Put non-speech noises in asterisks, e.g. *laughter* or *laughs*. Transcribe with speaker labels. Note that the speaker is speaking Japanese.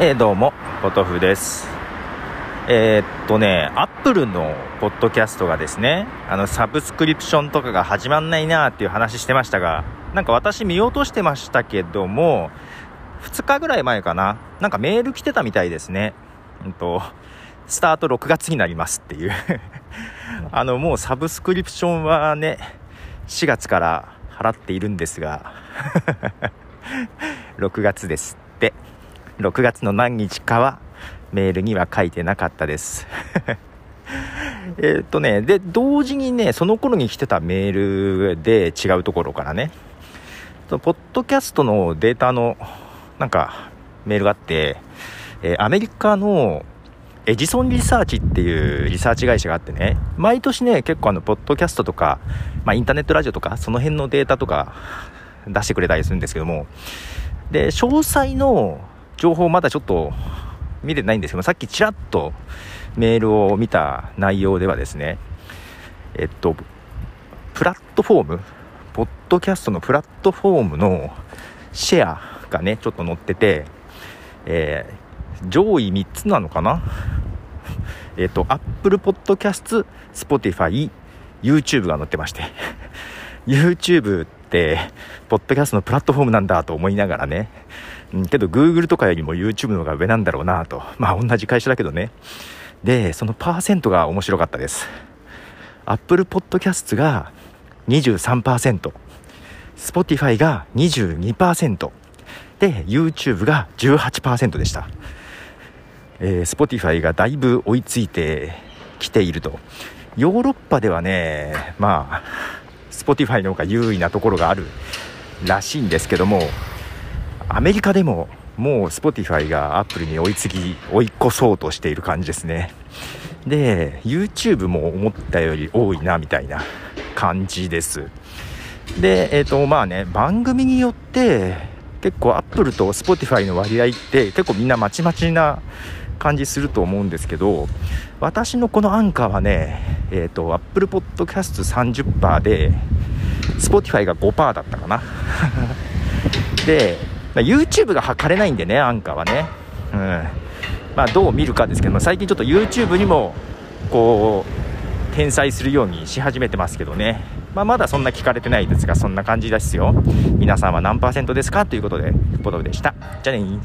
Speaker 1: えー、どうも、ポトフです。えー、っとね、アップルのポッドキャストがですね、あの、サブスクリプションとかが始まんないなーっていう話してましたが、なんか私見ようとしてましたけども、2日ぐらい前かな、なんかメール来てたみたいですね。うんと、スタート6月になりますっていう *laughs* あの、もうサブスクリプションはね、4月から払っているんですが *laughs* 6月ですって。6月の何日かはメールには書いてなかったです。*laughs* えっとね、で、同時にね、その頃に来てたメールで違うところからね、ポッドキャストのデータのなんかメールがあって、えー、アメリカのエジソンリサーチっていうリサーチ会社があってね、毎年ね、結構あの、ポッドキャストとか、まあ、インターネットラジオとか、その辺のデータとか出してくれたりするんですけども、で、詳細の情報まだちょっと見れてないんですけどさっきちらっとメールを見た内容ではですね、えっと、プラットフォーム、ポッドキャストのプラットフォームのシェアがね、ちょっと載ってて、えー、上位3つなのかな？えっと、Apple Podcast、Spotify、YouTube が載ってまして *laughs* YouTube って、ポッドキャストのプラットフォームなんだと思いながらね、うん、けど Google とかよりも YouTube の方が上なんだろうなと。まあ同じ会社だけどね。で、そのパーセントが面白かったです。Apple Podcast が23%、Spotify が22%、で、YouTube が18%でした。えー、Spotify がだいぶ追いついてきていると。ヨーロッパではね、まあ、Spotify の方が優位なところがあるらしいんですけども、アメリカでももう Spotify が Apple に追いつぎ、追い越そうとしている感じですね。で、YouTube も思ったより多いなみたいな感じです。で、えっ、ー、と、まあね、番組によって結構 Apple と Spotify の割合って結構みんなまちまちな感じすると思うんですけど、私のこのアンカーはね、えっ、ー、と、Apple Podcast 30%で、Spotify が5%だったかな。*laughs* で、YouTube が測れないんでね、アンカーはね。うん。まあ、どう見るかですけども、最近ちょっと YouTube にも、こう、転載するようにし始めてますけどね。まあ、まだそんな聞かれてないですが、そんな感じですよ。皆さんは何パーセントですか？ということで、ポトフでした。じゃあね